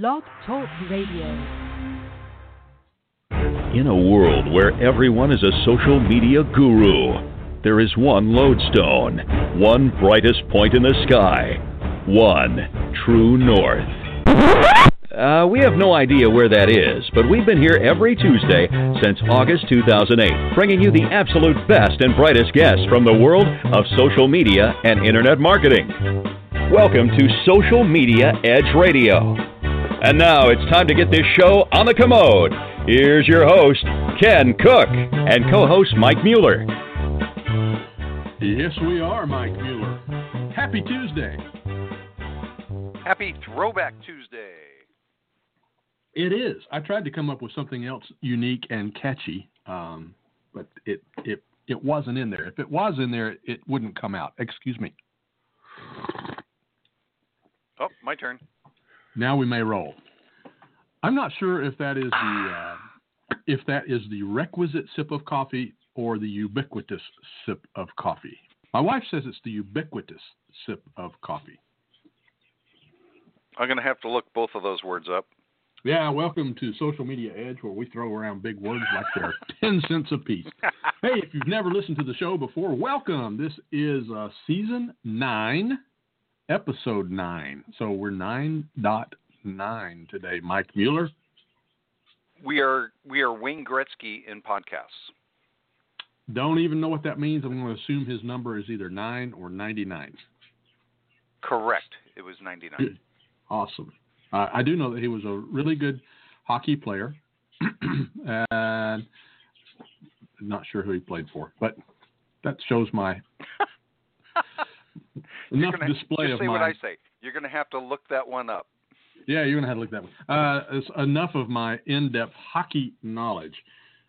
Blog Talk Radio. In a world where everyone is a social media guru, there is one lodestone, one brightest point in the sky, one true north. Uh, we have no idea where that is, but we've been here every Tuesday since August 2008, bringing you the absolute best and brightest guests from the world of social media and internet marketing. Welcome to Social Media Edge Radio. And now it's time to get this show on the commode. Here's your host, Ken Cook, and co host Mike Mueller. Yes, we are, Mike Mueller. Happy Tuesday. Happy Throwback Tuesday. It is. I tried to come up with something else unique and catchy, um, but it, it, it wasn't in there. If it was in there, it wouldn't come out. Excuse me. Oh, my turn. Now we may roll. I'm not sure if that is the uh, if that is the requisite sip of coffee or the ubiquitous sip of coffee. My wife says it's the ubiquitous sip of coffee. I'm going to have to look both of those words up. Yeah, welcome to Social Media Edge, where we throw around big words like they're 10 cents a piece. hey, if you've never listened to the show before, welcome. This is uh, season 9, episode 9. So we're 9.9 today. Mike Mueller. We are we are Wayne Gretzky in podcasts. Don't even know what that means. I'm going to assume his number is either 9 or 99. Correct. It was 99. Awesome. Uh, I do know that he was a really good hockey player, and not sure who he played for, but that shows my enough gonna, display of my. what I say. You're going to have to look that one up. Yeah, you're gonna have to look that one. Uh, enough of my in-depth hockey knowledge.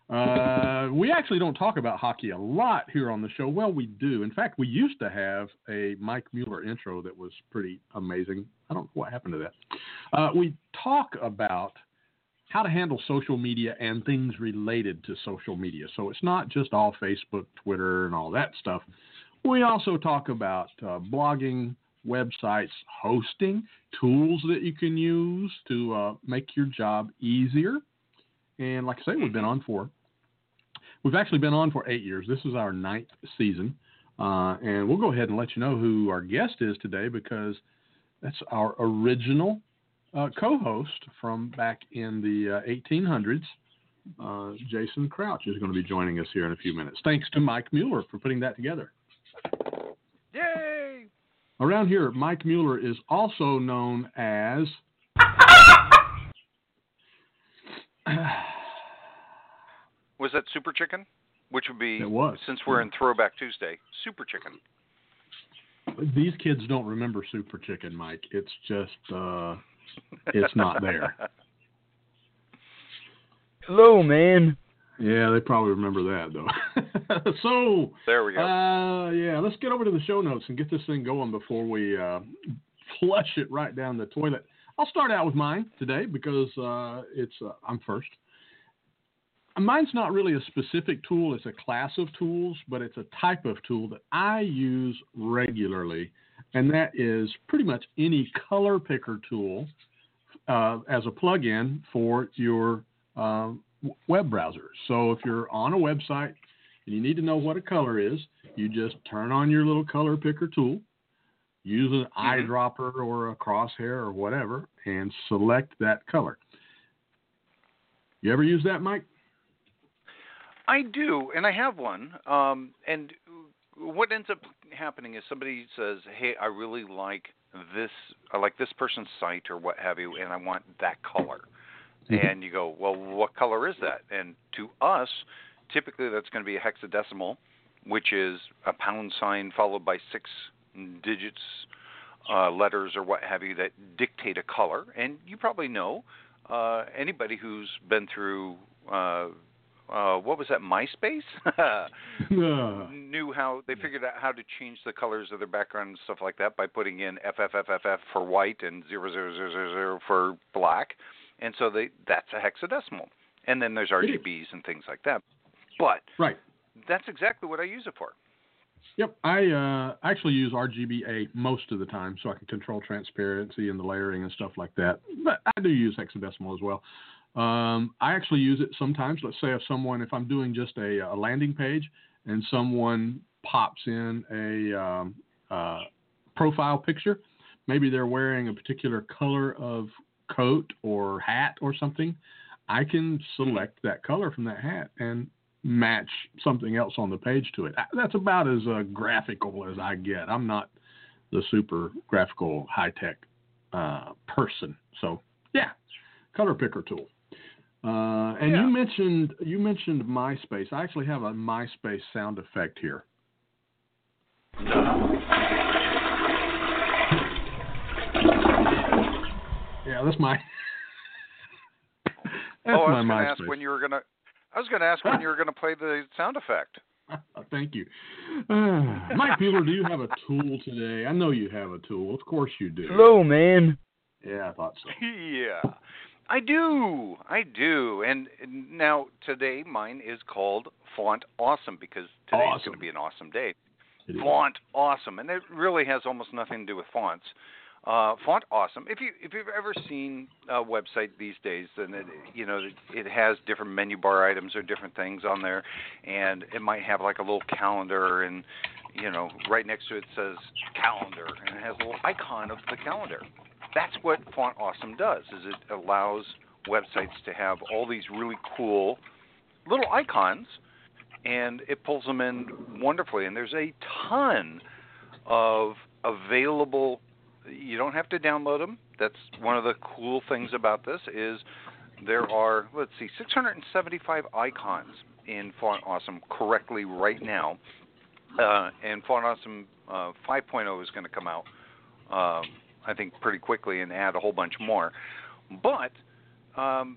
Uh, we actually don't talk about hockey a lot here on the show. Well, we do. In fact, we used to have a Mike Mueller intro that was pretty amazing. I don't know what happened to that. Uh, we talk about how to handle social media and things related to social media. So it's not just all Facebook, Twitter, and all that stuff. We also talk about uh, blogging, websites, hosting, tools that you can use to uh, make your job easier. And like I say, we've been on for we've actually been on for eight years. This is our ninth season, uh, and we'll go ahead and let you know who our guest is today because that's our original uh, co-host from back in the uh, 1800s. Uh, Jason Crouch is going to be joining us here in a few minutes. Thanks to Mike Mueller for putting that together. Yay! Around here, Mike Mueller is also known as. Was that Super Chicken? Which would be It was. since we're in Throwback Tuesday, Super Chicken. These kids don't remember Super Chicken, Mike. It's just, uh, it's not there. Hello, man. Yeah, they probably remember that though. so, There we go. uh, yeah, let's get over to the show notes and get this thing going before we uh, flush it right down the toilet. I'll start out with mine today because uh, it's uh, I'm first. Mine's not really a specific tool; it's a class of tools, but it's a type of tool that I use regularly, and that is pretty much any color picker tool uh, as a plugin for your um, w- web browser. So if you're on a website and you need to know what a color is, you just turn on your little color picker tool, use an eyedropper or a crosshair or whatever, and select that color. You ever use that, Mike? I do, and I have one. Um, and what ends up happening is somebody says, "Hey, I really like this. I like this person's site or what have you, and I want that color." And you go, "Well, what color is that?" And to us, typically that's going to be a hexadecimal, which is a pound sign followed by six digits, uh, letters or what have you that dictate a color. And you probably know uh, anybody who's been through. Uh, uh, what was that? MySpace Uh, knew how they figured out how to change the colors of their background and stuff like that by putting in FFFFF for white and zero zero zero zero zero for black, and so they that's a hexadecimal. And then there's RGBs and things like that. But right. that's exactly what I use it for. Yep, I uh, actually use RGBA most of the time, so I can control transparency and the layering and stuff like that. But I do use hexadecimal as well. Um, I actually use it sometimes. Let's say if someone, if I'm doing just a, a landing page and someone pops in a um, uh, profile picture, maybe they're wearing a particular color of coat or hat or something, I can select that color from that hat and match something else on the page to it. That's about as uh, graphical as I get. I'm not the super graphical high tech uh, person. So yeah, color picker tool. Uh, and Yeah. you mentioned you mentioned MySpace. I actually have a MySpace sound effect here. Yeah, that's my. that's oh, I was my going to ask when you were going to. I was going to ask when you were going to play the sound effect. Thank you. Uh, Mike Peeler, do you have a tool today? I know you have a tool. Of course you do. Hello, man. Yeah, I thought so. yeah, I do. I do. And now today, mine is called Font Awesome because today Awesome. going to be an awesome day. It is. Font Awesome, and it really has almost nothing to do with fonts. Uh, font Awesome. If you if you've ever seen a website these days, then it you know it has different menu bar items or different things on there, and it might have like a little calendar, and you know right next to it says calendar, and it has a little icon of the calendar. That's what Font Awesome does. Is it allows websites to have all these really cool little icons and it pulls them in wonderfully. And there's a ton of available. You don't have to download them. That's one of the cool things about this is there are let's see 675 icons in Font Awesome correctly right now, uh, and Font Awesome uh, 5.0 is going to come out. Um, I think pretty quickly and add a whole bunch more, but um,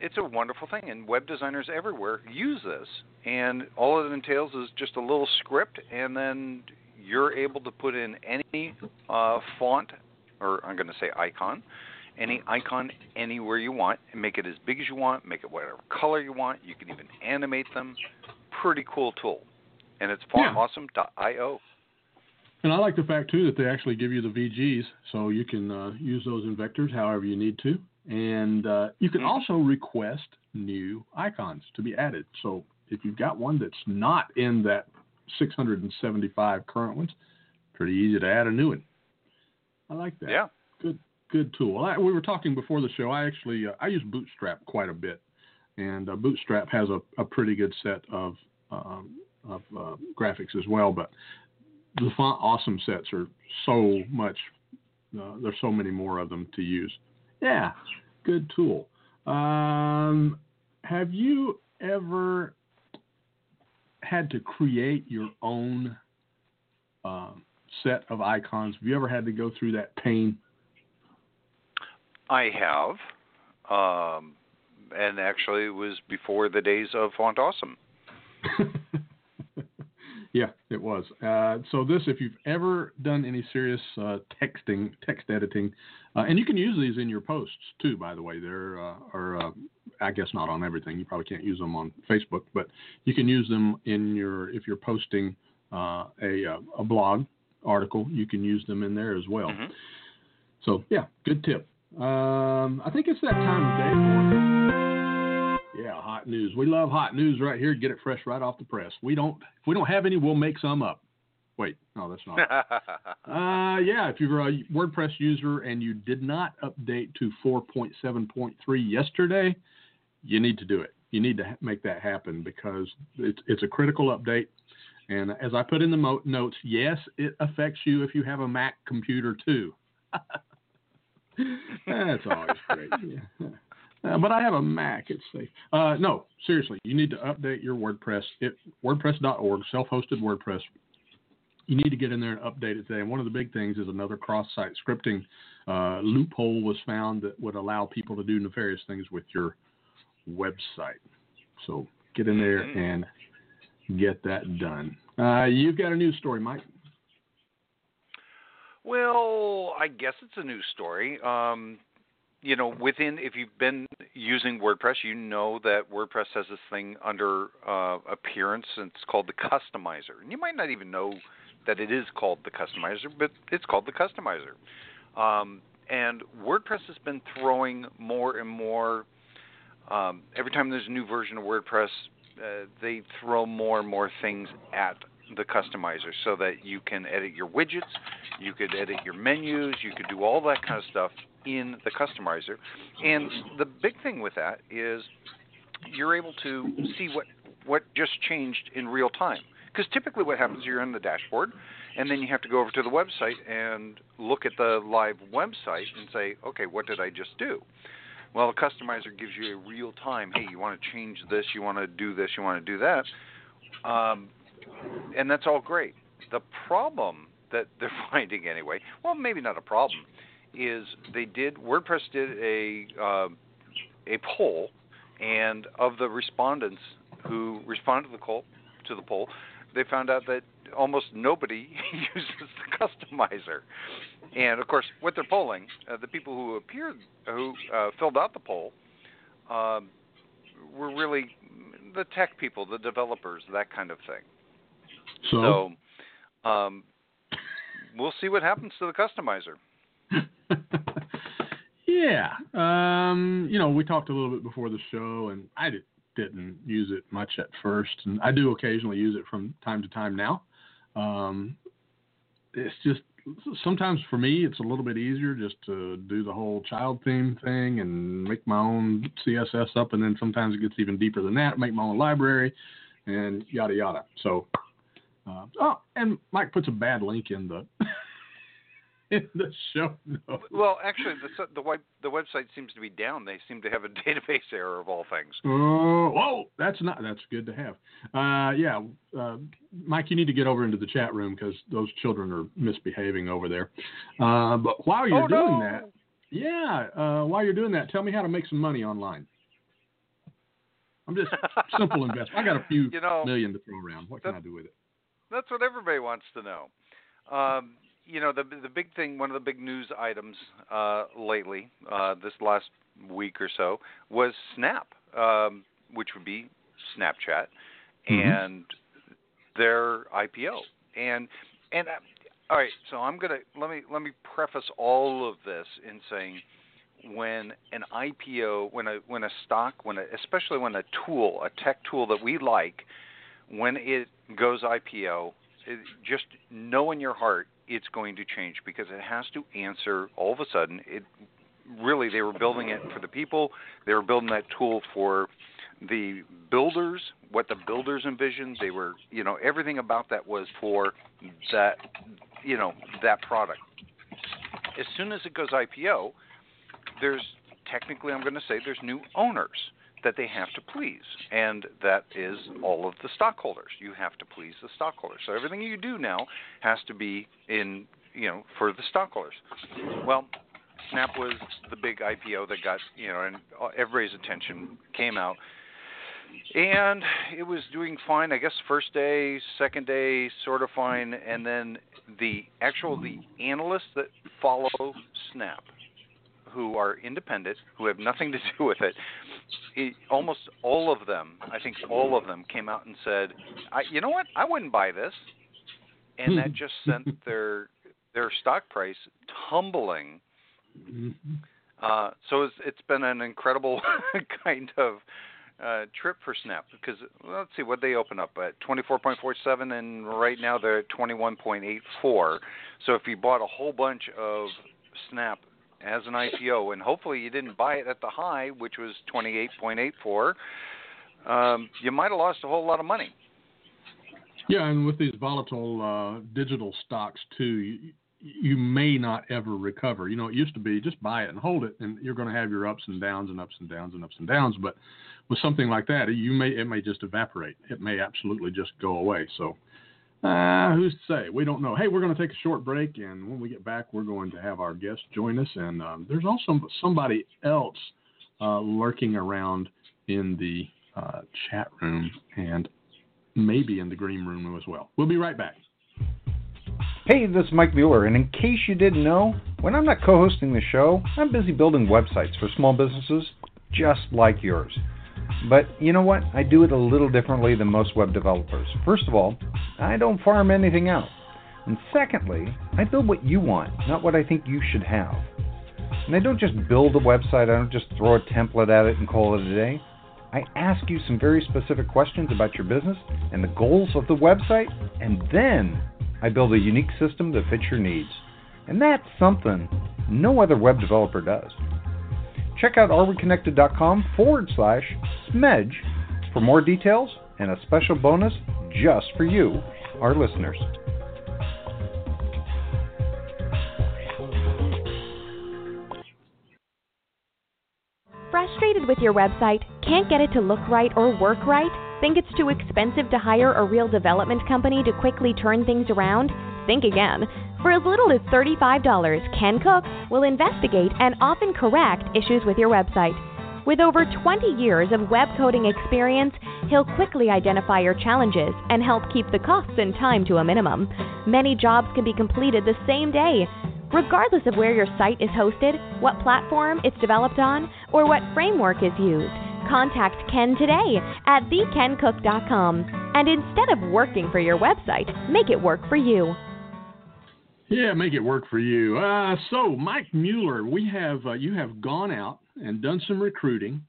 it's a wonderful thing, and web designers everywhere use this. And all it entails is just a little script, and then you're able to put in any uh, font, or I'm going to say icon, any icon anywhere you want, and make it as big as you want, make it whatever color you want. You can even animate them. Pretty cool tool, and it's Yeah. fontawesome.io. And I like the fact too that they actually give you the VGs, so you can uh, use those in vectors however you need to, and uh, you can Mhm. also request new icons to be added. So if you've got one that's not in that 675 current ones, pretty easy to add a new one. I like that. Yeah. Good, good tool. I, we were talking before the show. I actually uh, I use Bootstrap quite a bit, and uh, Bootstrap has a, a pretty good set of um, of uh, graphics as well. But the font awesome sets are so much. Uh, there's so many more of them to use. Yeah, good tool. Um, have you ever had to create your own um, set of icons? Have you ever had to go through that pain? I have, um, and actually it was before the days of Font Awesome. Yeah, it was. Uh, so this, if you've ever done any serious uh, texting, text editing, uh, and you can use these in your posts too. By the way, they're uh, are uh, I guess not on everything. You probably can't use them on Facebook, but you can use them in your if you're posting uh, a a blog article. You can use them in there as well. Mhm. So yeah, good tip. Um, I think it's that time of day for yeah, hot news. We love hot news right here. Get it fresh right off the press. We don't if we don't have any, we'll make some up. Wait, no, that's not. uh, yeah, if you're a WordPress user and you did not update to 4.7.3 yesterday, you need to do it. You need to make that happen because it's it's a critical update. And as I put in the mo- notes, yes, it affects you if you have a Mac computer too. That's always great. Yeah. Uh, but I have a Mac. It's safe. Uh, no, seriously, you need to update your WordPress. It, WordPress.org, self-hosted WordPress. You need to get in there and update it today. And one of the big things is another cross-site scripting uh, loophole was found that would allow people to do nefarious things with your website. So get in there Mhm. and get that done. Uh, you've got a news story, Mike. Well, I guess it's a news story. Um, you know, within if you've been using WordPress, you know that WordPress has this thing under uh, appearance, and it's called the customizer. And you might not even know that it is called the customizer, but it's called the customizer. Um, and WordPress has been throwing more and more. Um, every time there's a new version of WordPress, uh, they throw more and more things at the customizer so that you can edit your widgets, you could edit your menus, you could do all that kind of stuff in the customizer. And the big thing with that is you're able to see what what just changed in real time. Because typically what happens, is you're in the dashboard, and then you have to go over to the website and look at the live website and say, okay, what did I just do? Well, the customizer gives you a real time. Hey, you want to change this, you want to do this, you want to do that, um, and that's all great. The problem that they're finding anyway, well, maybe not a problem, is they did WordPress did a uh, a poll, and of the respondents who responded to the poll, to the poll, they found out that almost nobody uses the customizer. And of course, what they're polling, uh, the people who appeared, who uh, filled out the poll, uh, were really the tech people, the developers, that kind of thing. So, so um, we'll see what happens to the customizer. yeah, um, you know, we talked a little bit before the show, and I did, didn't use it much at first, and I do occasionally use it from time to time now. Um, it's just sometimes for me it's a little bit easier just to do the whole child theme thing and make my own css up and then sometimes it gets even deeper than that make my own library and yada yada so uh, oh and mike puts a bad link in the in the show notes. Well, actually, the the web the website seems to be down. They seem to have a database error of all things. Oh, whoa, that's not that's good to have. Uh, yeah, uh, Mike, you need to get over into the chat room because those children are misbehaving over there. Uh, but while you're oh, doing no. that, yeah, uh, while you're doing that, tell me how to make some money online. I'm just simple investment. I got a few you know, million to throw around. What can I do with it? That's what everybody wants to know. Um, you know the the big thing, one of the big news items uh, lately, uh, this last week or so, was Snap, um, which would be Snapchat, Mm-hmm. and their IPO. And and uh, all right, so I'm gonna let me let me preface all of this in saying when an IPO, when a when a stock, when a, especially when a tool, a tech tool that we like, when it goes IPO, it, just know in your heart it's going to change because it has to answer all of a sudden it really they were building it for the people. They were building that tool for the builders what the builders envisioned. They were you know everything about that was for that you know that product. As soon as it goes ipo there's technically i'm going to say there's new owners that they have to please, and that is all of the stockholders. You have to please the stockholders. So everything you do now has to be in, you know, for the stockholders. Well, Snap was the big IPO that got, you know, and everybody's attention came out. And it was doing fine, I guess first day, second day, sort of fine, and then the actual the analysts that follow Snap who are independent, who have nothing to do with it, it, almost all of them, I think all of them, came out and said, I, "You know what? I wouldn't buy this," and that just sent their their stock price tumbling. Uh, so it's, it's been an incredible kind of uh, trip for Snap because let's see what they open up at 24.47 and right now they're at 21.84. So if you bought a whole bunch of Snap as an IPO, and hopefully you didn't buy it at the high, which was 28.84, um, you might have lost a whole lot of money. Yeah, and with these volatile uh, digital stocks too, you, you may not ever recover. You know, it used to be just buy it and hold it, and you're going to have your ups and downs and ups and downs and ups and downs. But with something like that, you may it may just evaporate. It may absolutely just go away. So uh, who's to say? We don't know. Hey, we're going to take a short break, and when we get back, we're going to have our guest join us. And um, there's also somebody else uh, lurking around in the uh, chat room and maybe in the green room as well. We'll be right back. Hey, this is Mike Mueller, and in case you didn't know, When I'm not co hosting the show, I'm busy building websites for small businesses just like yours. But you know what? I do it a little differently than most web developers. First of all, I don't farm anything out. And secondly, I build what you want, not what I think you should have. And I don't just build a website, I don't just throw a template at it and call it a day. I ask you some very specific questions about your business and the goals of the website, and then I build a unique system that fits your needs. And that's something no other web developer does. Check out areweconnected.com forward slash smedge for more details and a special bonus just for you, our listeners. Frustrated with your website? Can't get it to look right or work right? Think it's too expensive to hire a real development company to quickly turn things around? Think again. For as little as $35, Ken Cook will investigate and often correct issues with your website. With over 20 years of web coding experience, he'll quickly identify your challenges and help keep the costs and time to a minimum. Many jobs can be completed the same day. Regardless of where your site is hosted, what platform it's developed on, or what framework is used, contact Ken today at thekencook.com. And instead of working for your website, make it work for you. Yeah, make it work for you. Uh, so, Mike Mueller, we have uh, you have gone out and done some recruiting,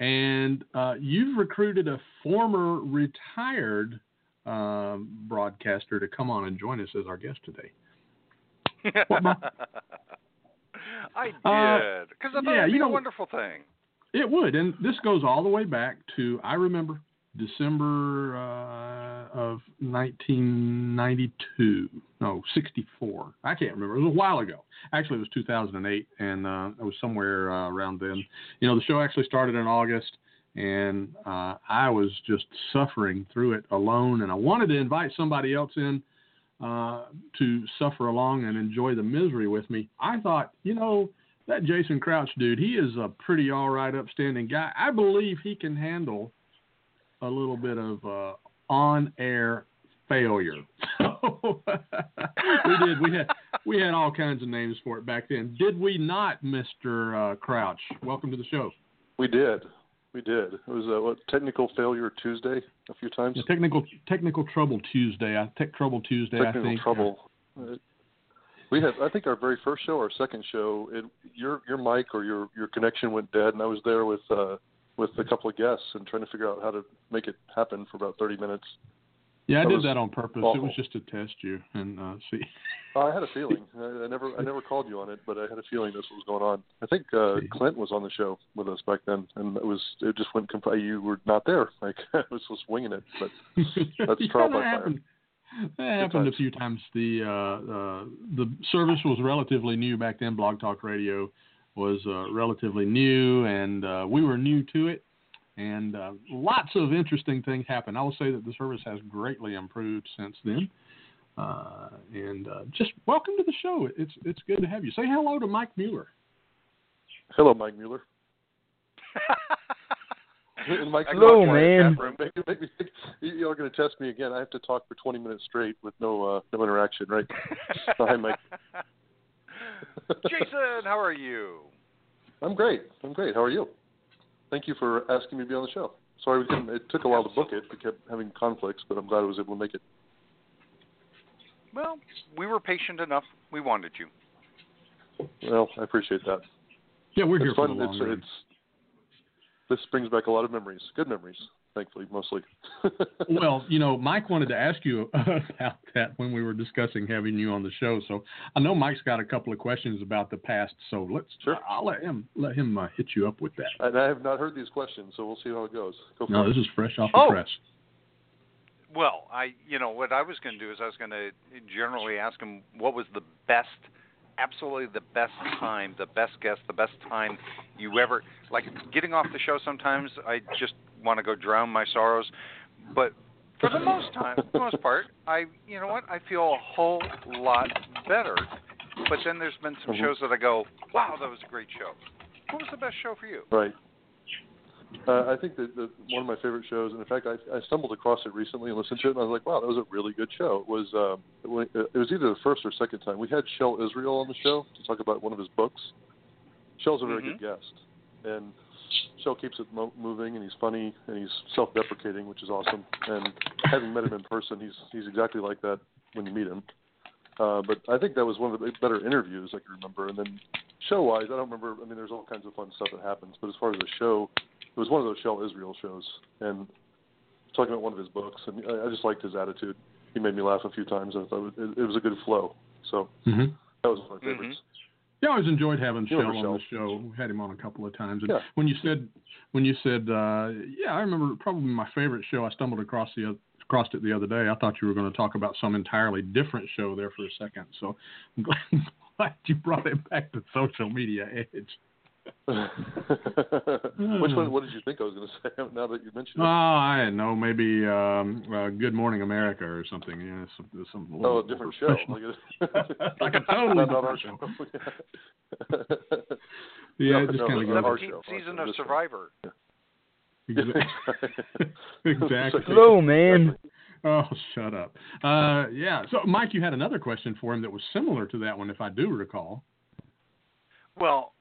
and uh, you've recruited a former retired um, broadcaster to come on and join us as our guest today. I Uh, did because I thought yeah, it'd be you a wonderful thing. It would, and this goes all the way back to I remember December uh, of 1992, no 64. I can't remember. It was a while ago. Actually, it was 2008, and uh, it was somewhere uh, around then. You know, the show actually started in August, and uh, I was just suffering through it alone, and I wanted to invite somebody else in uh, to suffer along and enjoy the misery with me. I thought, you know, that Jason Crouch dude, he is a pretty all right, upstanding guy. I believe he can handle a little bit of uh, on-air failure. So we did. We had we had all kinds of names for it back then. Did we not, Mister uh, Crouch? Welcome to the show. We did. We did. It was a what, technical failure Tuesday a few times. The technical technical trouble Tuesday. I tech trouble Tuesday. technical I think. trouble. Uh, we had, I think, our very first show, our second show. It, your your mic or your your connection went dead, and I was there with uh, with a couple of guests and trying to figure out how to make it happen for about thirty minutes. Yeah, I That did that on purpose. It was just to test you and uh, see. I had a feeling. I, I never I never called you on it, but I had a feeling this was going on. I think uh, Clint was on the show with us back then, and it was it just went. Comp- you were not there. Like I was just winging it, but That's yeah, trial that by fire. happened. That happened a few times. The uh, uh, the service was relatively new back then. Blog Talk Radio was uh, relatively new, and uh, we were new to it. And uh, lots of interesting things happened. I will say that the service has greatly improved since then. Uh, and uh, just welcome to the show. It's it's good to have you. Say hello to Mike Mueller. hello, Mike Mueller. And Mike's Hello, man. Make, make me think, you're going to test me again. I have to talk for 20 minutes straight with no uh, no interaction, right? Hi, Mike. Jason, how are you? I'm great. I'm great. How are you? Thank you for asking me to be on the show. Sorry, we couldn't, it took a while to book it. We kept having conflicts, but I'm glad I was able to make it. Well, we were patient enough. We wanted you. Well, I appreciate that. Yeah, we're here it's for fun. the long It's, run. it's this brings back a lot of memories. Good memories, thankfully, mostly. well, you know, Mike wanted to ask you about that when we were discussing having you on the show. So I know Mike's got a couple of questions about the past. So let's. Sure. I'll let him let him uh, hit you up with that. and I have not heard these questions, so we'll see how it goes. Go No, it. this is fresh off the Oh. press. Well, I, you know, what I was going to do is I was going to generally ask him what was the best, absolutely the best time, the best guest, the best time you ever like getting off the show. Sometimes I just want to go drown my sorrows, but for the most time, for the most part, I, you know what, I feel a whole lot better. But then there's been some Mhm. shows that I go, wow, that was a great show. What was the best show for you? Right. Uh, I think that, that one of my favorite shows, and in fact, I, I stumbled across it recently and listened to it, and I was like, "Wow, that was a really good show." It was um, it was either the first or second time we had Shel Israel on the show to talk about one of his books. Shel's a very Mhm. good guest, and Shel keeps it mo- moving, and he's funny, and he's self-deprecating, which is awesome. And having met him in person, he's he's exactly like that when you meet him. Uh, but I think that was one of the better interviews I can remember. And then show-wise, I don't remember. I mean, there's all kinds of fun stuff that happens, but as far as the show, it was one of those Shel Israel shows, and talking about one of his books, and I, I just liked his attitude. He made me laugh a few times. I thought it, it was a good flow. So hmm that was one of my favorites. Yeah, I always enjoyed having You Shel remember on the show. We had him on a couple of times. And Yeah. when you said, when you said, uh, yeah, I remember probably my favorite show. I stumbled across the oth- across it the other day. I thought you were going to talk about some entirely different show there for a second. So I'm glad, glad you brought it back to social media edge. Which one? What did you think I was going to say? Now that you mentioned Oh, it. I don't know, maybe um, uh, Good Morning America or something. Yeah, some, some Oh, little a different show. Like, a, totally not, not our different show. Yeah, No, just no, kind of but goes. our show. season Our of show. Survivor. exactly. Hello, man. Oh, shut up. Uh, yeah. So, Mike, you had another question for him that was similar to that one, if I do recall. Well,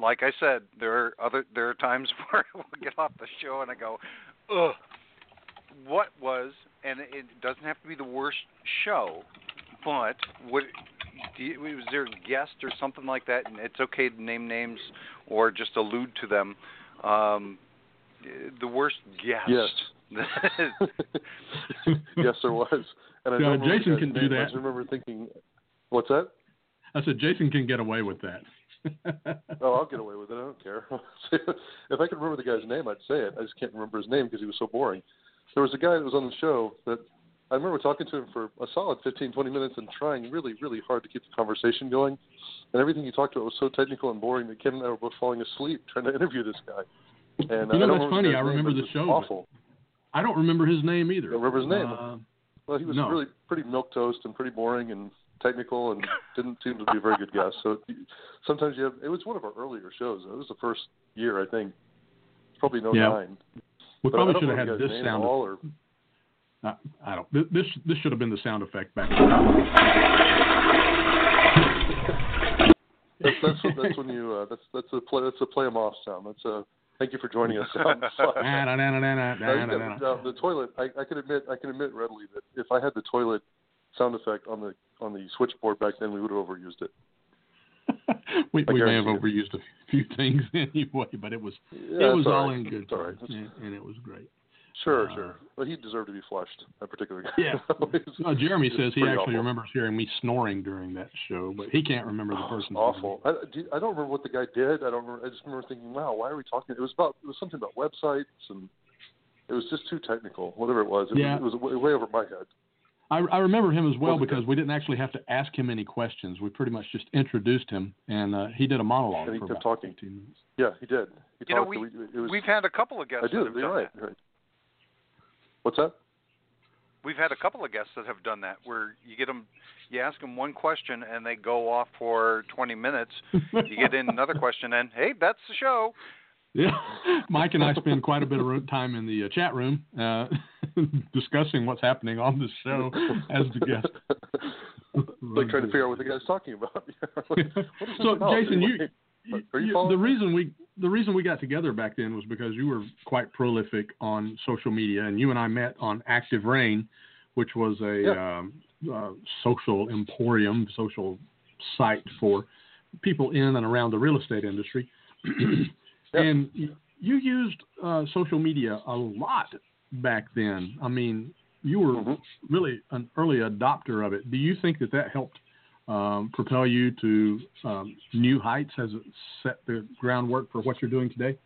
like I said, there are other there are times where I will get off the show and I go, ugh. What was, and it doesn't have to be the worst show, but what do you, was there a guest or something like that? And it's okay to name names or just allude to them. Um, the worst guest. Yes. yes, there was. And I Yeah, Jason can do that. I just remember thinking, "What's that?" I said Jason can get away with that. Oh, I'll get away with it. I don't care. if I could remember the guy's name, I'd say it. I just can't remember his name because he was so boring. There was a guy that was on the show that I remember talking to him for a solid 15, 20 minutes and trying really, really hard to keep the conversation going. And everything he talked about was so technical and boring that Ken and I were both falling asleep trying to interview this guy. And You know, I don't that's remember funny. I guy's name, remember the show, Awful. I don't remember his name either. Don't remember his name. Uh, Well, he was No. really pretty milk toast and pretty boring and technical and didn't seem to be a very good guest. So sometimes you have. It was one of our earlier shows. It was the first year, I think. Probably no Yeah. nine. we But probably should have had this sound. all, or Uh, I don't. This this should have been the sound effect back. That's that's what, that's when you uh, that's that's a play that's a play 'em off sound. That's a thank you for joining us. uh, the toilet. I, I can admit I can admit readily that if I had the toilet sound effect on the on the switchboard back then, we would have overused it. we we may have overused a few things anyway, but it was Yeah, it was all right. in good It's all fun, right. And, and it was great. Sure, Uh, sure. But he deserved to be flushed. That particular guy. Yeah. no, Jeremy says he actually awful. remembers hearing me snoring during that show, but he can't remember the Oh, awful. I, I don't remember what the guy did. I don't. Remember, I just remember thinking, "Wow, why are we talking?" It was about. It was something about websites, and it was just too technical. Whatever it was, it Yeah. was, it was way over my head. I, I remember him as well because we didn't actually have to ask him any questions. We pretty much just introduced him, and uh, he did a monologue And he for kept about talking. 15 minutes. Yeah, he did. He You know, talked. we- it was, We've had a couple of guests I do. that have You're done right. that. Right. What's that? We've had a couple of guests that have done that, where you get them, you ask them one question and they go off for 20 minutes. You get in another question and hey, that's the show. Yeah, Mike and I spend quite a bit of time in the uh, chat room uh, discussing what's happening on the show as the guest. like trying to figure out what the guy's talking about. this so? Jason, you, Are you you- the reason we the reason we got together back then was because you were quite prolific on social media, and you and I met on Active Rain, which was a Yeah. um, uh, social emporium, social site for people in and around the real estate industry. And you used uh, social media a lot back then. I mean, you were Mhm. really an early adopter of it. Do you think that that helped um, propel you to um, new heights? Has it set the groundwork for what you're doing today?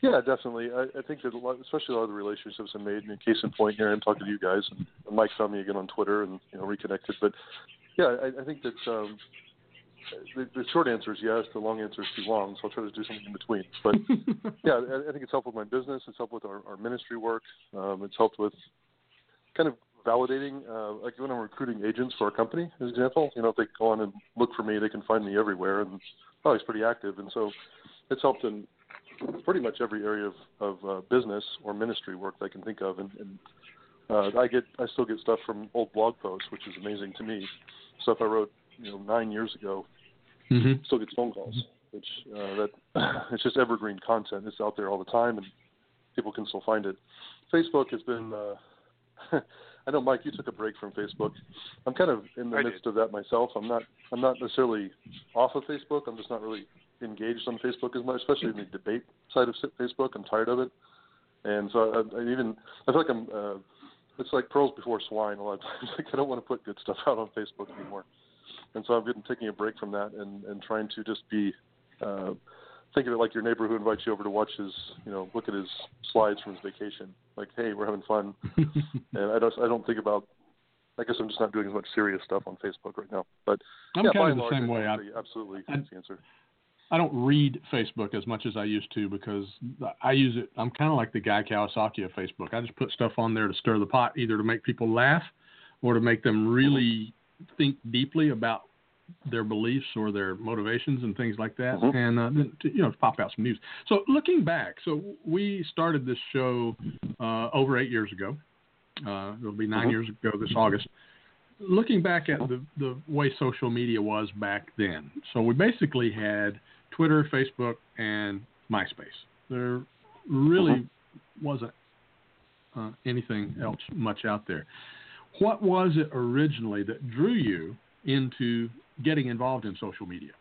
Yeah, definitely. I, I think that a lot, especially a lot of the relationships I made. And case in point, here I'm talking to you guys, and Mike found me again on Twitter, and you know reconnected. But yeah, I, I think that um, the, the short answer is yes. The long answer is too long, so I'll try to do something in between. But yeah, I, I think it's helped with my business. It's helped with our, our ministry work. Um, it's helped with kind of validating, uh, like when I'm recruiting agents for a company, as an example. You know, if they go on and look for me, they can find me everywhere, and oh, he's pretty active, and so it's helped in pretty much every area of, of uh, business or ministry work that I can think of, and, and uh, I get I still get stuff from old blog posts, which is amazing to me. Stuff I wrote you know nine years ago Mm-hmm. still gets phone calls, which uh, that it's just evergreen content. It's out there all the time, and people can still find it. Facebook has been. Uh, I know, Mike, you took a break from Facebook. I'm kind of in the I midst did. of that myself. I'm not. I'm not necessarily off of Facebook. I'm just not really engaged on Facebook as much, especially in the debate side of Facebook. I'm tired of it, and so I, I even I feel like I'm. Uh, it's like pearls before swine a lot of times. Like I don't want to put good stuff out on Facebook anymore and so I've been taking a break from that and and trying to just be uh, think of it like your neighbor who invites you over to watch his you know look at his slides from his vacation. Like, hey, we're having fun, and I don't I don't think about. I guess I'm just not doing as much serious stuff on Facebook right now. But I'm yeah, by kind of the large, same way. I, absolutely I- that's the answer. I don't read Facebook as much as I used to because I use it. I'm kind of like the Guy Kawasaki of Facebook. I just put stuff on there to stir the pot, either to make people laugh or to make them really think deeply about their beliefs or their motivations and things like that, Mhm. and uh, then to, you know pop out some news. So looking back, so we started this show uh, over eight years ago. Uh, it'll be 9 Mhm. years ago this August. Looking back at the the way social media was back then, so we basically had Twitter, Facebook, and MySpace. There really wasn't uh, anything else much out there. What was it originally that drew you into getting involved in social media?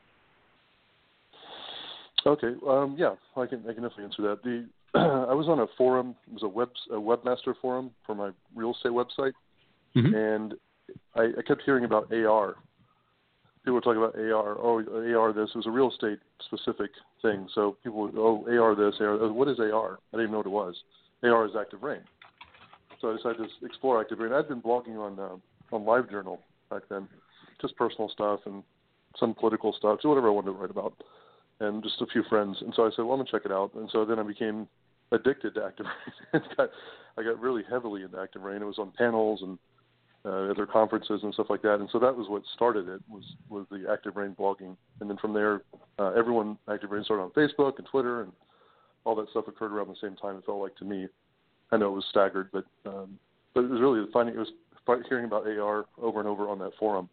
Okay, um, yeah, I can I can definitely answer that. The I was on a forum. It was a web a webmaster forum for my real estate website, Mhm. and I, I kept hearing about AR. People were talking about AR. Oh, AR this. It was a real estate specific thing. So people would, oh, AR this, AR. What is AR? I didn't even know what it was. AR is Active Rain. So I decided to explore Active. I'd been blogging on uh, on LiveJournal back then, just personal stuff and some political stuff, so whatever I wanted to write about, and just a few friends. And so I said, well, I'm gonna check it out. And so then I became addicted to Active Rain. got, I got really heavily into Active Rain. It was on panels and uh, other conferences and stuff like that. And so that was what started it was was the Active Rain blogging. And then from there, uh, everyone Active Rain started on Facebook and Twitter and all that stuff occurred around the same time. It felt like to me. I know it was staggered, but um, but it was really finding it was hearing about AR over and over on that forum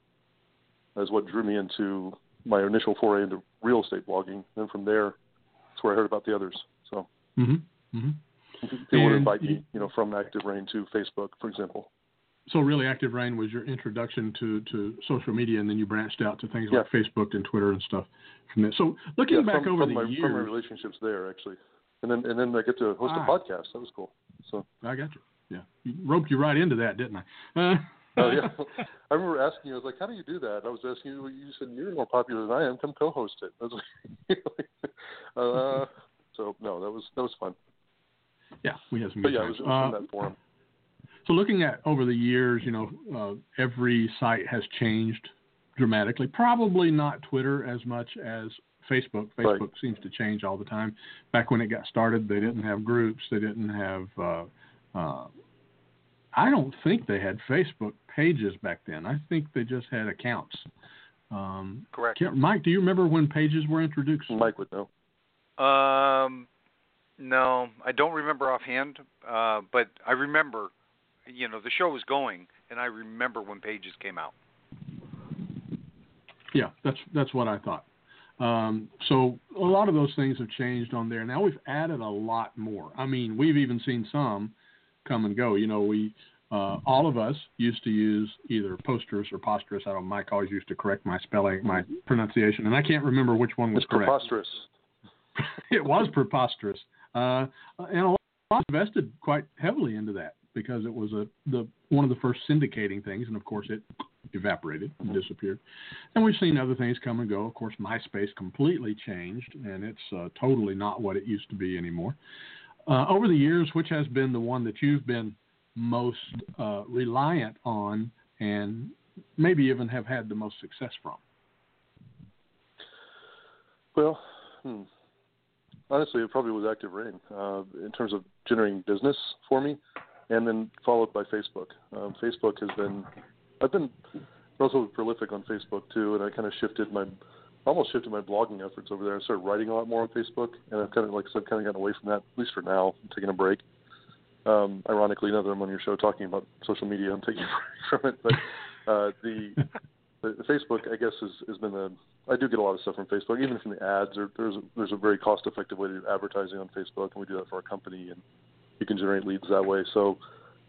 is what drew me into my initial foray into real estate blogging. And from there, that's where I heard about the others. So Mm-hmm. Mm-hmm. people would invite me, you know, from Active Rain to Facebook, for example. So really, Active Rain was your introduction to, to social media, and then you branched out to things Yeah. like Facebook and Twitter and stuff from there. So looking yeah, back from, over from the my, years, from my relationships there actually, and then and then I get to host Ah. a podcast. That was cool. So I got you. Yeah, you roped you right into that, didn't I? Uh, oh yeah, I remember asking you. I was like, "How do you do that?" And I was asking you. You said you're more popular than I am. Come co-host it. I was like, uh, so no, that was that was fun. yeah, we had some But yeah, it was, times. it was Uh, that forum. So looking at over the years, you know, uh, every site has changed dramatically. Probably not Twitter as much as Facebook. Right. Facebook seems to change all the time. Back when it got started, they didn't have groups. They didn't have. Uh, uh, I don't think they had Facebook pages back then. I think they just had accounts. Um, Correct. can't- Mike, do you remember when pages were introduced? Mike would know. Um, no, I don't remember offhand, uh, but I remember, you know, the show was going, and I remember when Pages came out. Yeah, that's that's what I thought. Um, so a lot of those things have changed on there. Now we've added a lot more. I mean, we've even seen some come and go. You know, we uh, all of us used to use either posters or posterous. I don't. Mike always used to correct my spelling, my pronunciation, and I can't remember which one was It's correct. preposterous. it was preposterous, uh, and a lot invested quite heavily into that because it was a the one of the first syndicating things, and of course it evaporated and disappeared. And we've seen other things come and go. Of course, MySpace completely changed, and it's uh, totally not what it used to be anymore. Uh, over the years, which has been the one that you've been most uh, reliant on, and maybe even have had the most success from? Well, hmm. honestly, it probably was Active Rain uh, in terms of generating business for me, and then followed by Facebook. Um, Facebook has been, I've been relatively prolific on Facebook too, and I kind of shifted my almost shifted my blogging efforts over there. I started writing a lot more on Facebook, and I've kind of, like I said, kind of gotten away from that, at least for now. I'm taking a break. Um, ironically, now that I'm on your show talking about social media, I'm taking a break from it. But uh, the, the the Facebook, I guess, has, has been a. I do get a lot of stuff from Facebook, even from the ads. There, there's a, there's a very cost-effective way to do advertising on Facebook, and we do that for our company, and you can generate leads that way. So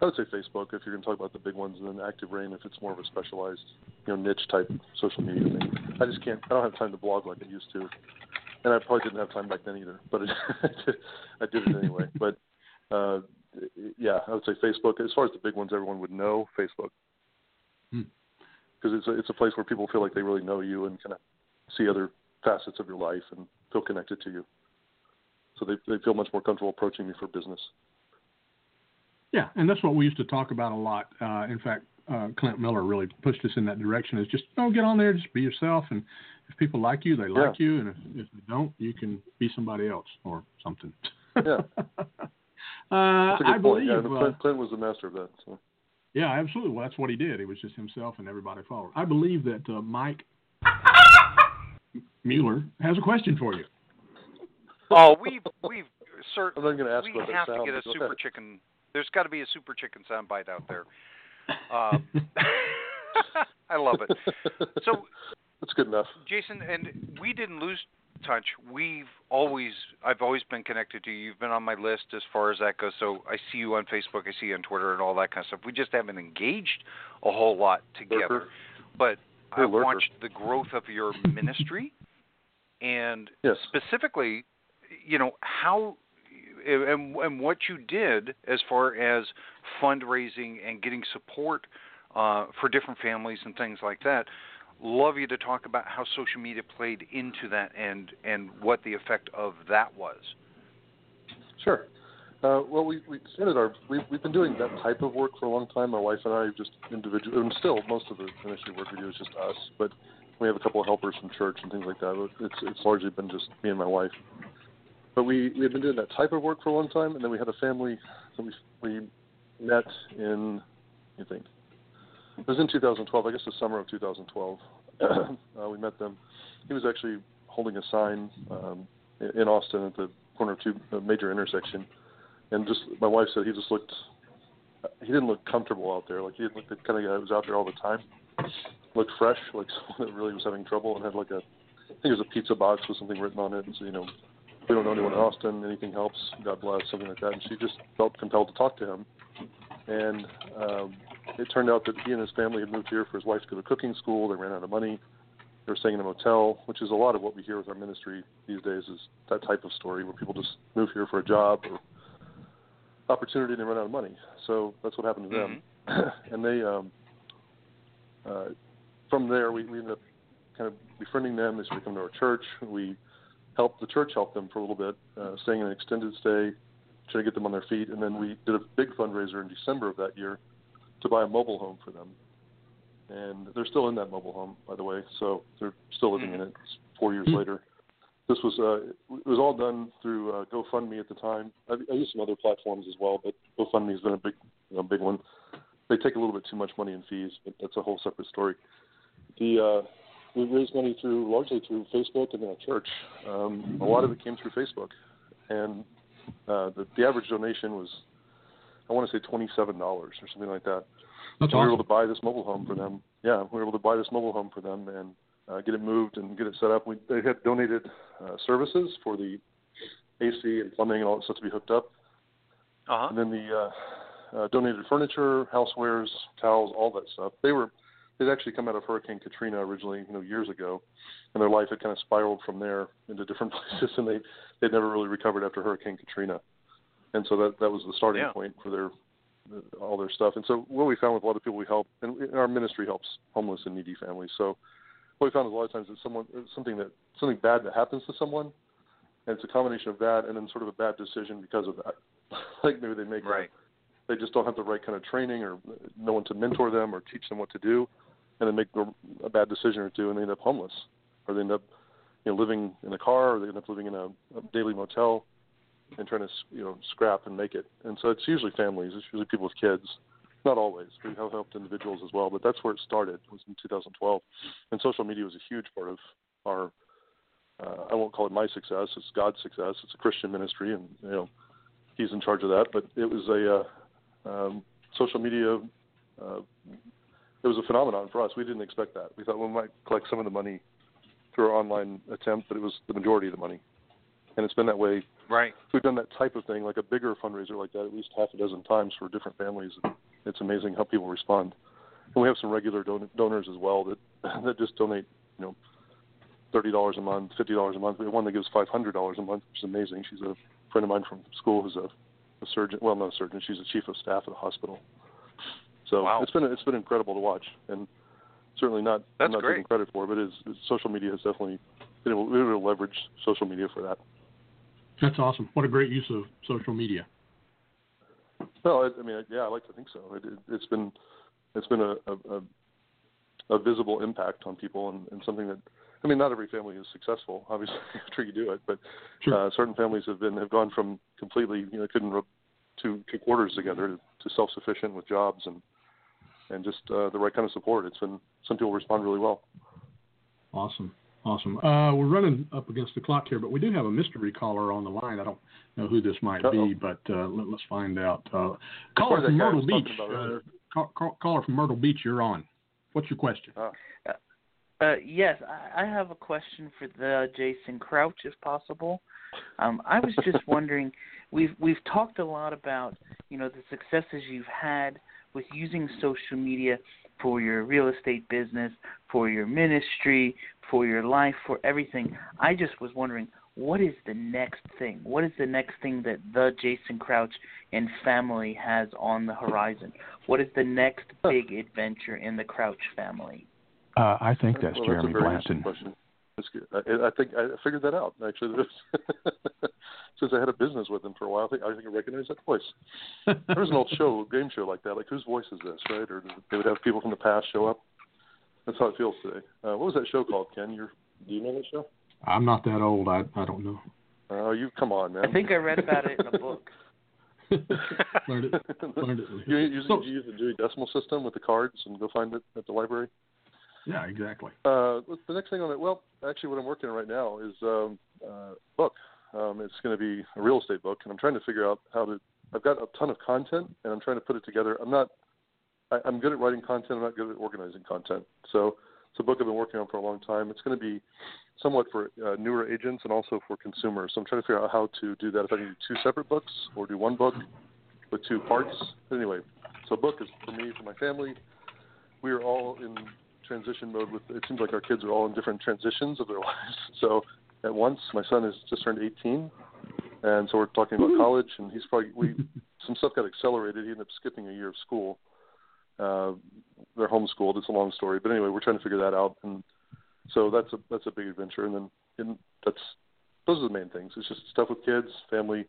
I would say Facebook if you're going to talk about the big ones, and then Active Rain if it's more of a specialized, you know, niche type social media thing. I just can't. I don't have time to blog like I used to, and I probably didn't have time back then either. But it, I did it anyway. But uh, yeah, I would say Facebook. As far as the big ones, everyone would know Facebook because hmm. it's a, it's a place where people feel like they really know you and kind of see other facets of your life and feel connected to you. So they they feel much more comfortable approaching me for business. Yeah, and that's what we used to talk about a lot. Uh, in fact, uh, Clint Miller really pushed us in that direction. Is just don't get on there, just be yourself, and if people like you, they like yeah. you, and if, if they don't, you can be somebody else or something. Yeah. uh, I believe yeah, Clint, Clint was the master of that. So. Yeah, absolutely. Well, that's what he did. He was just himself, and everybody followed. I believe that uh, Mike Mueller has a question for you. Oh, we've we've certainly I'm going to ask we have to get a super ahead. chicken there's got to be a super chicken soundbite out there. Um, I love it. So that's good enough, Jason. And we didn't lose touch. We've always, I've always been connected to you. You've been on my list as far as that goes. So I see you on Facebook, I see you on Twitter, and all that kind of stuff. We just haven't engaged a whole lot together. Lurker. But hey, I've watched the growth of your ministry, and yes. specifically, you know how and, and what you did as far as fundraising and getting support uh, for different families and things like that. Love you to talk about how social media played into that and and what the effect of that was. Sure. Uh, well, we, we started our we've, we've been doing that type of work for a long time. My wife and I just individual and still most of the ministry work we do is just us, but we have a couple of helpers from church and things like that. It's it's largely been just me and my wife. But we we had been doing that type of work for a long time, and then we had a family that we we met in you think it was in 2012, I guess the summer of 2012. uh, we met them. He was actually holding a sign um, in Austin at the corner of two a major intersection, and just my wife said he just looked he didn't look comfortable out there. Like he looked the kind of guy who was out there all the time. Looked fresh, like someone that really was having trouble, and had like a I think it was a pizza box with something written on it, and so you know we don't know anyone in Austin. Anything helps. God bless. Something like that. And she just felt compelled to talk to him. And um, it turned out that he and his family had moved here for his wife to go to cooking school. They ran out of money. They were staying in a motel, which is a lot of what we hear with our ministry these days. Is that type of story where people just move here for a job or opportunity and they run out of money. So that's what happened to them. Mm-hmm. and they, um, uh, from there, we, we ended up kind of befriending them. They started coming to our church. We helped the church help them for a little bit, uh, staying in an extended stay, trying to get them on their feet, and then we did a big fundraiser in December of that year to buy a mobile home for them. And they're still in that mobile home, by the way, so they're still living in it four years mm-hmm. later. This was uh, it was all done through uh, GoFundMe at the time. I, I used some other platforms as well, but GoFundMe has been a big, you know, big one. They take a little bit too much money in fees, but that's a whole separate story. The uh, we raised money through largely through Facebook and our church. Um, a lot of it came through Facebook, and uh, the, the average donation was, I want to say twenty seven dollars or something like that. That's so awesome. we were able to buy this mobile home for them. Yeah, we were able to buy this mobile home for them and uh, get it moved and get it set up. We they had donated uh, services for the AC and plumbing and all that stuff to be hooked up. Uh-huh. And then the uh, uh, donated furniture, housewares, towels, all that stuff. They were they'd actually come out of Hurricane Katrina originally, you know, years ago, and their life had kind of spiraled from there into different places, and they they'd never really recovered after Hurricane Katrina, and so that that was the starting yeah. point for their all their stuff. And so what we found with a lot of people we help, and our ministry helps homeless and needy families. So what we found is a lot of times that someone uh, something that something bad that happens to someone, and it's a combination of that and then sort of a bad decision because of that. like maybe they make right. A, they just don't have the right kind of training or no one to mentor them or teach them what to do and then make a bad decision or two, and they end up homeless, or they end up you know living in a car, or they end up living in a, a daily motel, and trying to you know scrap and make it. And so it's usually families. It's usually people with kids. Not always. We have helped individuals as well, but that's where it started. Was in 2012, and social media was a huge part of our uh, I won't call it my success. It's God's success. It's a Christian ministry, and you know, He's in charge of that. But it was a uh, um, social media. Uh, it was a phenomenon for us. We didn't expect that. We thought we might collect some of the money through our online attempt, but it was the majority of the money, and it's been that way. Right. We've done that type of thing, like a bigger fundraiser like that, at least half a dozen times for different families. And it's amazing how people respond. And we have some regular don- donors as well that that just donate, you know, thirty dollars a month, fifty dollars a month. We have one that gives five hundred dollars a month, which is amazing. She's a friend of mine from school who's a, a surgeon. Well, not a surgeon. She's a chief of staff at a hospital. So Wow. it's been it's been incredible to watch, and certainly not That's I'm not great. taking credit for, it, but it's, it's, social media has definitely been able, been able to leverage social media for that. That's awesome. What a great use of social media. Well, I, I mean, yeah, I like to think so. It, it, it's been it's been a, a, a, a visible impact on people, and, and something that I mean, not every family is successful, obviously, after you do it, but Sure. uh, certain families have been have gone from completely you know couldn't rub two two quarters together to, to self sufficient with jobs and and just uh, the right kind of support. It's been some people respond really well. Awesome. Awesome. Uh, we're running up against the clock here, but we do have a mystery caller on the line. I don't know who this might Uh-oh. be, but uh, let, us find out. Uh, caller from Myrtle Beach. Uh, call, call, caller from Myrtle Beach, you're on. What's your question? Ah, Uh, yes, I, I have a question for the Jason Crouch, if possible. Um, I was just wondering, we've we've talked a lot about you know the successes you've had with using social media for your real estate business, for your ministry, for your life, for everything. I just was wondering, what is the next thing? What is the next thing that the Jason Crouch and family has on the horizon? What is the next big adventure in the Crouch family? Uh, I think that's well, Jeremy that's a very Blanton. Question. That's good. I, I think I figured that out actually. Since I had a business with him for a while, I think I think I recognize that voice. There was an old show, game show like that. Like whose voice is this, right? Or they would have people from the past show up. That's how it feels today. Uh, what was that show called, Ken? You're, do you know that show? I'm not that old. I I don't know. Oh, you come on, man. I think I read about it in a book. learned it. Learned it. you use, So- you use the Dewey Decimal System with the cards and go find it at the library. Yeah, exactly. Uh, the next thing on it, well, actually, what I'm working on right now is um, uh, book. Um, it's going to be a real estate book, and I'm trying to figure out how to. I've got a ton of content, and I'm trying to put it together. I'm not. I, I'm good at writing content. I'm not good at organizing content. So it's a book I've been working on for a long time. It's going to be somewhat for uh, newer agents and also for consumers. So I'm trying to figure out how to do that. If I can do two separate books or do one book with two parts. Anyway, so a book is for me, for my family. We are all in transition mode with it seems like our kids are all in different transitions of their lives. So at once my son has just turned 18 and so we're talking about college and he's probably we some stuff got accelerated. He ended up skipping a year of school uh they're homeschooled. It's a long story. But anyway we're trying to figure that out. And so that's a that's a big adventure. And then and that's those are the main things. It's just stuff with kids family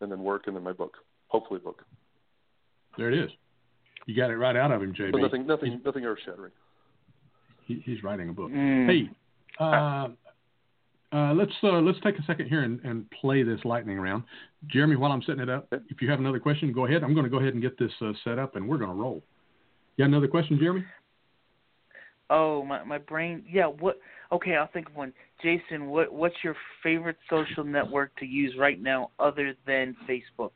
and then work and then my book. Hopefully book. There it is. You got it right out of him, JB. but nothing nothing nothing earth shattering He, he's writing a book. Mm. Hey, uh, uh, let's uh, let's take a second here and, and play this lightning round. Jeremy, while I'm setting it up, if you have another question, go ahead. I'm going to go ahead and get this uh, set up, and we're going to roll. You got another question, Jeremy? Oh, my my brain. Yeah. What? Okay, I'll think of one. Jason, what what's your favorite social network to use right now, other than Facebook?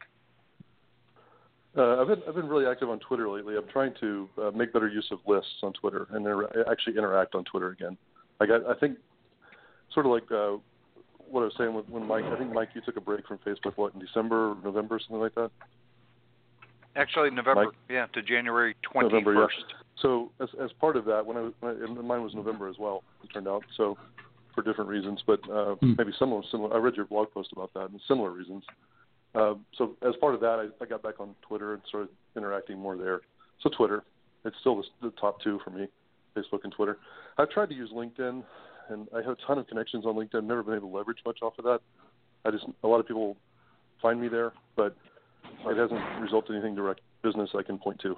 Uh, I've been I've been really active on Twitter lately. I'm trying to uh, make better use of lists on Twitter and inter- actually interact on Twitter again. I got I think sort of like uh, what I was saying with when Mike. I think Mike, you took a break from Facebook what in December, November, something like that. Actually, November, Mike? yeah, to January 21st. November, yeah. So as as part of that, when I, was, when I mine was November as well. It turned out so for different reasons, but uh, Hmm. maybe similar. Similar. I read your blog post about that and similar reasons. Uh, so as part of that, I, I got back on Twitter and started interacting more there. So Twitter, it's still the, the top two for me, Facebook and Twitter. I've tried to use LinkedIn, and I have a ton of connections on LinkedIn. I've Never been able to leverage much off of that. I just a lot of people find me there, but it hasn't resulted in anything direct business I can point to.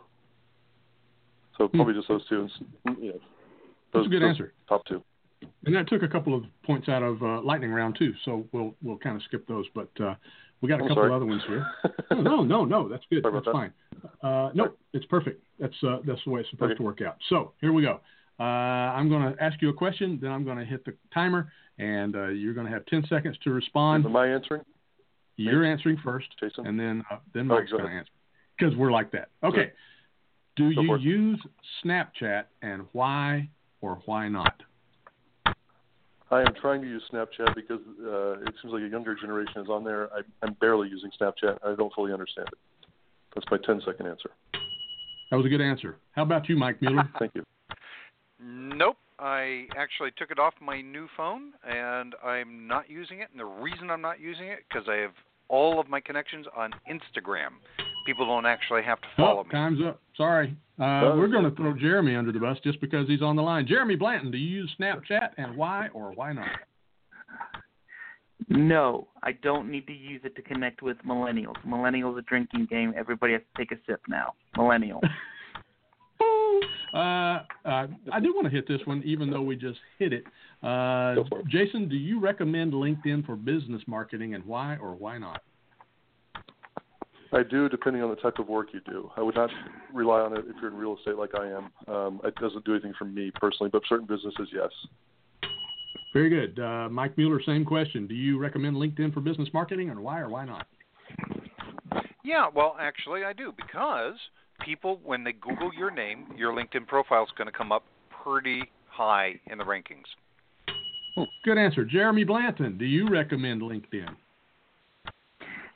So probably just those two, and you know, That's those, a good answer. top two. And that took a couple of points out of uh, lightning round too, so we'll we'll kind of skip those. But uh, we got a I'm couple sorry. other ones here. No, no, no, no, that's good. Sorry That's fine. Uh, no, it's perfect. That's uh, that's the way it's supposed Okay. to work out. So here we go. Uh, I'm going to ask you a question, then I'm going to hit the timer, and uh, you're going to have 10 seconds to respond. Am I answering? You're answering first, Jason? and then uh, then Oh, Mike's go going to answer because we're like that. Okay. Do Go you use Snapchat, and why or why not? I am trying to use Snapchat because uh, it seems like a younger generation is on there. I, I'm barely using Snapchat. I don't fully understand it. That's my 10 second answer. That was a good answer. How about you, Mike Mueller? Thank you. Nope. I actually took it off my new phone and I'm not using it. And the reason I'm not using it because I have all of my connections on Instagram. People don't actually have to follow oh, me. time's up. Sorry. Uh, we're going to throw Jeremy under the bus just because he's on the line. Jeremy Blanton, do you use Snapchat, and why or why not? No, I don't need to use it to connect with millennials. Millennials a drinking game. Everybody has to take a sip now. Millennial. Uh, uh, I do want to hit this one, even though we just hit it. Uh, it. Jason, do you recommend LinkedIn for business marketing, and why or why not? I do, depending on the type of work you do. I would not rely on it if you're in real estate like I am. Um, it doesn't do anything for me personally, but certain businesses, yes. Very good. Uh, Mike Mueller, same question. Do you recommend LinkedIn for business marketing, and why or why not? Yeah, well, actually, I do because people, when they Google your name, your LinkedIn profile is going to come up pretty high in the rankings. Good answer. Jeremy Blanton, do you recommend LinkedIn?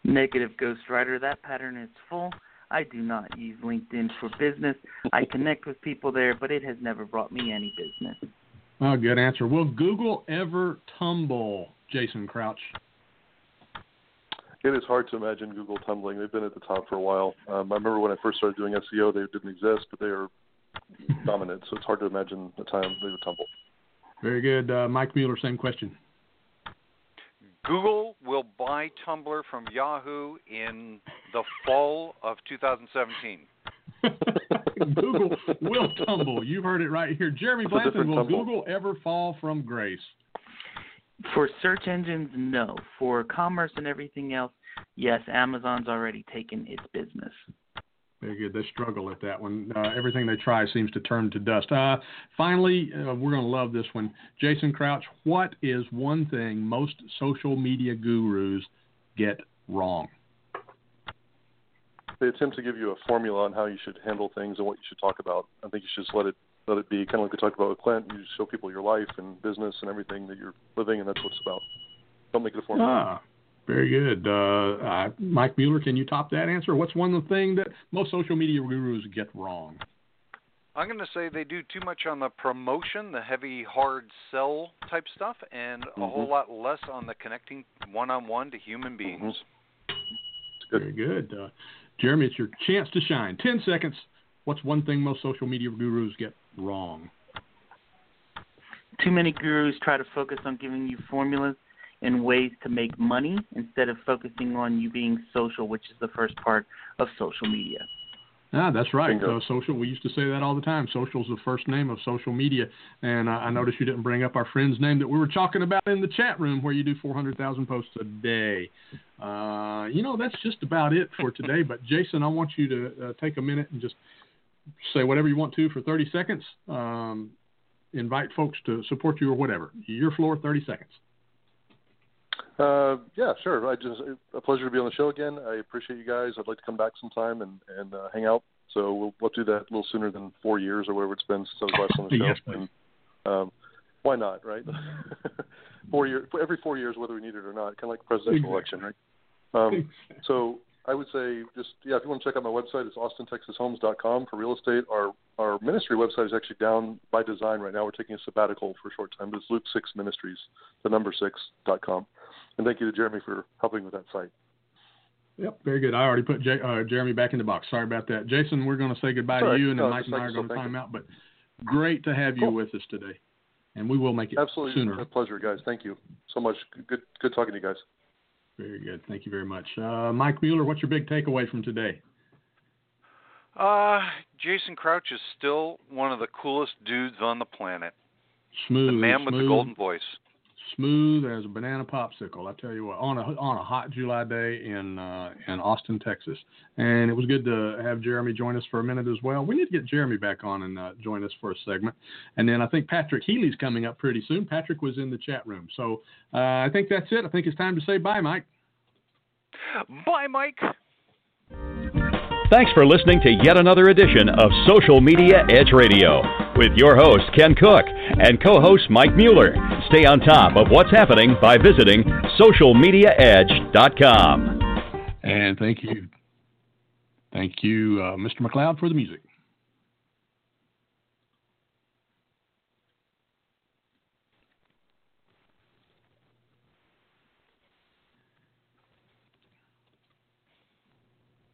Negative Ghost Rider. That pattern is full. I do not use LinkedIn for business. I connect with people there, but it has never brought me any business. Oh, good answer. Will Google ever tumble, Jason Crouch? It is hard to imagine Google tumbling. They've been at the top for a while. Um, I remember when I first started doing SEO, they didn't exist, but they are dominant. So it's hard to imagine a time they would tumble. Very good. Uh, Mike Mueller, same question. Google will buy Tumblr from Yahoo in the fall of 2017. Google will tumble. You've heard it right here. Jeremy Blanton, will tumble. Google ever fall from grace? For search engines, no. For commerce and everything else, yes, Amazon's already taken its business. Very good. They struggle at that one. Uh, everything they try seems to turn to dust. Uh, finally, uh, we're going to love this one. Jason Crouch, what is one thing most social media gurus get wrong? They attempt to give you a formula on how you should handle things and what you should talk about. I think you should just let it let it be kind of like we talked about with Clint. You show people your life and business and everything that you're living, and that's what it's about. Don't make it a formula. Ah, very good. Uh, uh, Mike Mueller, can you top that answer? What's one thing that most social media gurus get wrong? I'm going to say they do too much on the promotion, the heavy, hard sell type stuff, and a whole Mhm. lot less on the connecting one on one to human beings. It's good. Very good. Uh, Jeremy, it's your chance to shine. 10 seconds. What's one thing most social media gurus get wrong? Too many gurus try to focus on giving you formulas and ways to make money instead of focusing on you being social, which is the first part of social media. Ah, that's right. Bingo. Uh, social. We used to say that all the time. Social is the first name of social media. And uh, I noticed you didn't bring up our friend's name that we were talking about in the chat room, where you do 400,000 posts a day. Uh, you know, that's just about it for today. But Jason, I want you to uh, take a minute and just say whatever you want to for 30 seconds. Um, invite folks to support you or whatever. Your floor, 30 seconds. Uh, yeah, sure. I just a pleasure to be on the show again. I appreciate you guys. I'd like to come back sometime and and uh, hang out. So we'll we'll do that a little sooner than four years or whatever it's been since I was last on the show. Yes, and, um, why not, right? four year every four years, whether we need it or not, kind of like presidential election, right? Um, so I would say just yeah, if you want to check out my website, it's austintexashomes.com for real estate. Our our ministry website is actually down by design right now. We're taking a sabbatical for a short time, but it's Luke Six Ministries, the number six dot com. And thank you to Jeremy for helping with that site. Yep, very good. I already put J- uh, Jeremy back in the box. Sorry about that. Jason, we're going to say goodbye All to right. you, and then Mike just and I are going to time you. out. But great to have you with us today, and we will make it Absolutely, sooner. a pleasure, guys. Thank you so much. Good, good talking to you guys. Very good. Thank you very much. Uh, Mike Mueller, what's your big takeaway from today? Uh, Jason Crouch is still one of the coolest dudes on the planet. Smooth. The man with the golden voice. Smooth as a banana popsicle. I tell you what, on a on a hot July day in uh, in Austin, Texas, and it was good to have Jeremy join us for a minute as well. We need to get Jeremy back on and uh, join us for a segment, and then I think Patrick Healy's coming up pretty soon. Patrick was in the chat room, so uh, I think that's it. I think it's time to say bye, Mike. Bye, Mike. Thanks for listening to yet another edition of Social Media Edge Radio with your host, Ken Cook, and co host Mike Mueller. Stay on top of what's happening by visiting socialmediaedge.com. And thank you. Thank you, uh, Mr. McLeod, for the music.